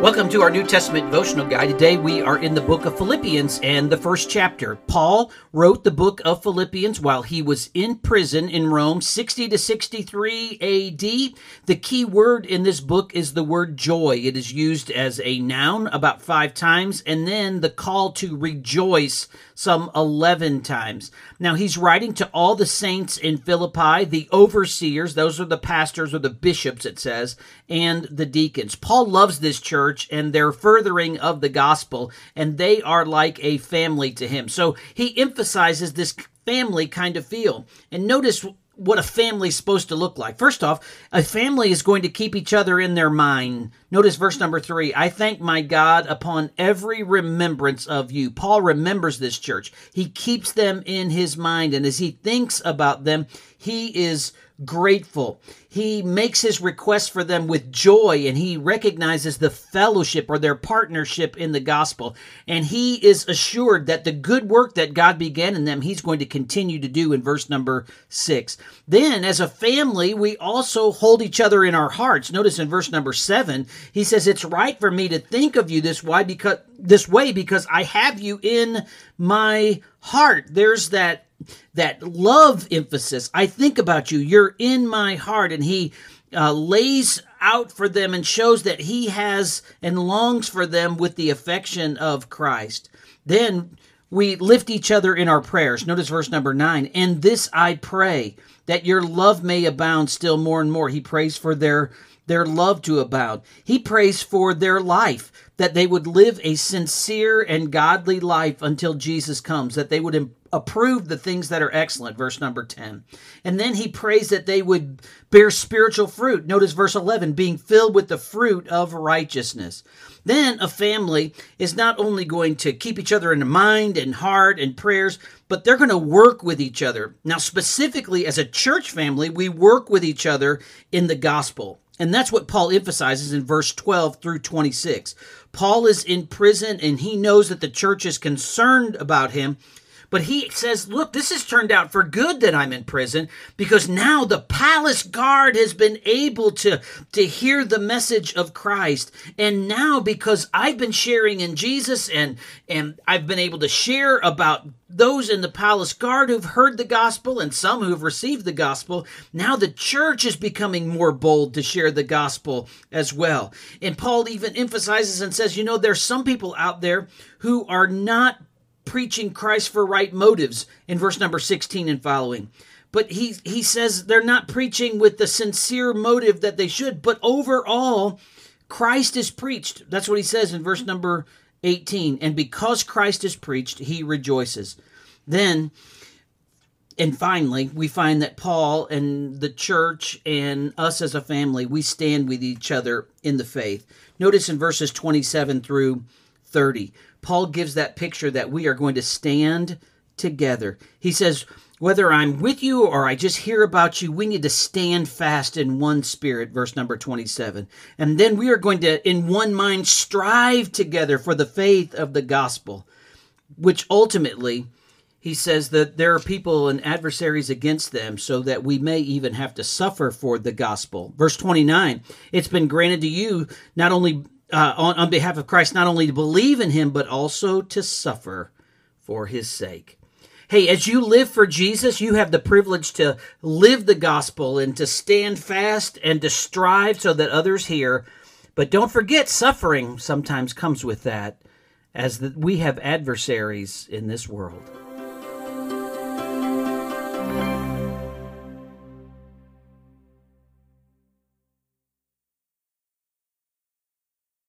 Welcome to our New Testament devotional guide. Today we are in the book of Philippians and the first chapter. Paul wrote the book of Philippians while he was in prison in Rome, 60 to 63 AD. The key word in this book is the word joy. It is used as a noun about five times, and then the call to rejoice some 11 times. Now he's writing to all the saints in Philippi, the overseers, those are the pastors or the bishops, it says, and the deacons. Paul loves this church church and their furthering of the gospel, and they are like a family to him. So he emphasizes this family kind of feel. And notice what a family is supposed to look like. First off, a family is going to keep each other in their mind. Notice verse number three I thank my God upon every remembrance of you. Paul remembers this church, he keeps them in his mind, and as he thinks about them, he is grateful. He makes his request for them with joy and he recognizes the fellowship or their partnership in the gospel. And he is assured that the good work that God began in them, he's going to continue to do in verse number six. Then, as a family, we also hold each other in our hearts. Notice in verse number seven, he says, It's right for me to think of you this way because this way because I have you in my heart. There's that that love emphasis. I think about you. You're in my heart. And he uh, lays out for them and shows that he has and longs for them with the affection of Christ. Then we lift each other in our prayers. Notice verse number nine. And this I pray that your love may abound still more and more. He prays for their their love to abound. He prays for their life, that they would live a sincere and godly life until Jesus comes, that they would approve the things that are excellent, verse number 10. And then he prays that they would bear spiritual fruit. Notice verse 11, being filled with the fruit of righteousness. Then a family is not only going to keep each other in mind and heart and prayers, but they're going to work with each other. Now, specifically as a church family, we work with each other in the gospel. And that's what Paul emphasizes in verse 12 through 26. Paul is in prison and he knows that the church is concerned about him. But he says, Look, this has turned out for good that I'm in prison because now the palace guard has been able to, to hear the message of Christ. And now, because I've been sharing in Jesus and, and I've been able to share about those in the palace guard who've heard the gospel and some who've received the gospel. Now the church is becoming more bold to share the gospel as well. And Paul even emphasizes and says, you know, there's some people out there who are not preaching Christ for right motives in verse number 16 and following. But he, he says they're not preaching with the sincere motive that they should. But overall, Christ is preached. That's what he says in verse number 18. And because Christ is preached, he rejoices. Then, and finally, we find that Paul and the church and us as a family, we stand with each other in the faith. Notice in verses 27 through 30, Paul gives that picture that we are going to stand together. He says, whether I'm with you or I just hear about you, we need to stand fast in one spirit, verse number 27. And then we are going to, in one mind, strive together for the faith of the gospel, which ultimately, he says that there are people and adversaries against them, so that we may even have to suffer for the gospel. Verse 29 It's been granted to you not only uh, on, on behalf of Christ, not only to believe in him, but also to suffer for his sake. Hey, as you live for Jesus, you have the privilege to live the gospel and to stand fast and to strive so that others hear. But don't forget, suffering sometimes comes with that, as we have adversaries in this world.